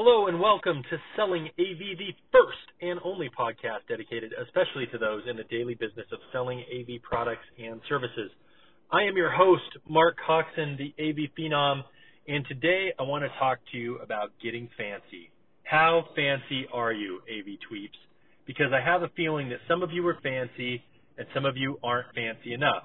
and welcome to Selling AV, the first and only podcast dedicated especially to those in the daily business of selling AV products and services. I am your host, Mark Coxon, the AV Phenom, and today I want to talk to you about getting fancy. How fancy are you, AV Tweeps? Because I have a feeling that some of you are fancy and some of you aren't fancy enough.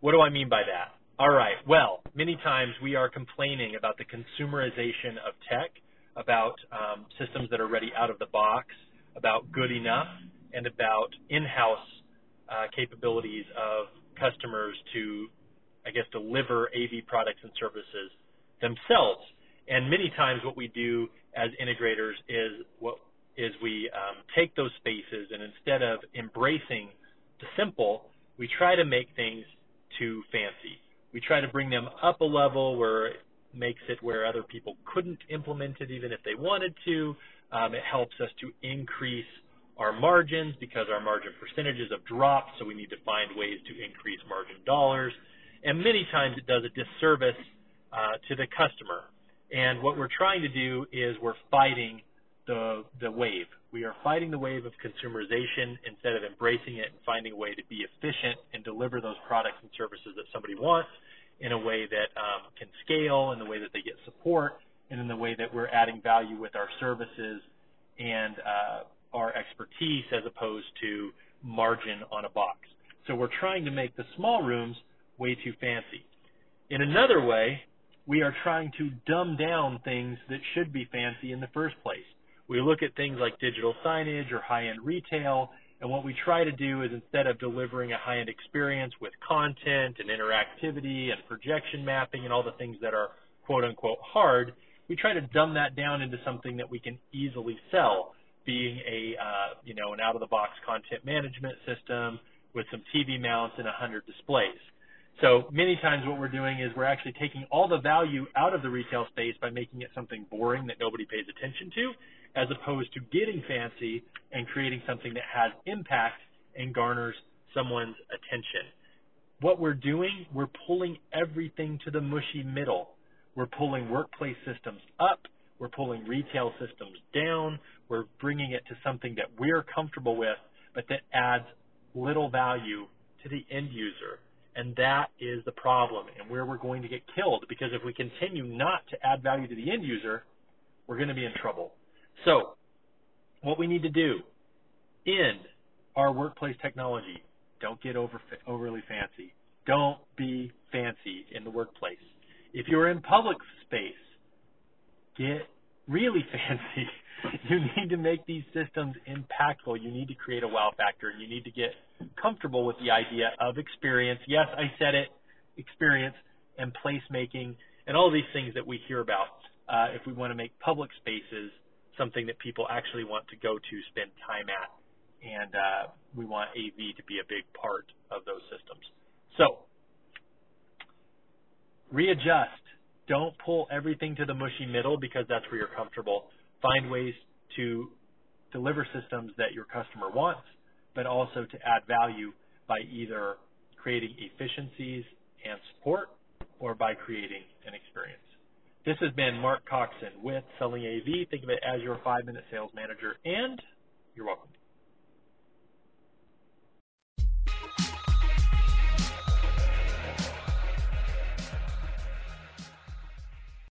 What do I mean by that? All right. Well, many times we are complaining about the consumerization of tech, about um, systems that are ready out of the box, about good enough, and about in-house uh, capabilities of customers to, I guess, deliver AV products and services themselves. And many times, what we do as integrators is what is we um, take those spaces and instead of embracing the simple, we try to make things too fancy we try to bring them up a level where makes it where other people couldn't implement it even if they wanted to. Um, it helps us to increase our margins because our margin percentages have dropped, so we need to find ways to increase margin dollars. And many times it does a disservice uh, to the customer. And what we're trying to do is we're fighting the the wave. We are fighting the wave of consumerization instead of embracing it and finding a way to be efficient and deliver those products and services that somebody wants in a way that um, can scale, in the way that they get support, and in the way that we're adding value with our services and uh, our expertise as opposed to margin on a box. So we're trying to make the small rooms way too fancy. In another way, we are trying to dumb down things that should be fancy in the first place. We look at things like digital signage or high-end retail, and what we try to do is instead of delivering a high-end experience with content and interactivity and projection mapping and all the things that are quote unquote hard, we try to dumb that down into something that we can easily sell, being a uh, you know an out-of-the-box content management system with some TV mounts and 100 displays. So many times what we're doing is we're actually taking all the value out of the retail space by making it something boring that nobody pays attention to, as opposed to getting fancy and creating something that has impact and garners someone's attention. What we're doing, we're pulling everything to the mushy middle. We're pulling workplace systems up. We're pulling retail systems down. We're bringing it to something that we're comfortable with, but that adds little value to the end user and that is the problem and where we're going to get killed because if we continue not to add value to the end user, we're going to be in trouble. So, what we need to do in our workplace technology, don't get over, overly fancy. Don't be fancy in the workplace. If you're in public space, get really fancy you need to make these systems impactful. You need to create a wow factor. You need to get comfortable with the idea of experience. Yes, I said it, experience and placemaking and all these things that we hear about. Uh, if we want to make public spaces something that people actually want to go to spend time at, and uh, we want AV to be a big part of those systems. So readjust. Don't pull everything to the mushy middle because that's where you're comfortable find ways to deliver systems that your customer wants, but also to add value by either creating efficiencies and support or by creating an experience. This has been Mark Coxon with Selling AV. Think of it as your five minute sales manager, and you're welcome.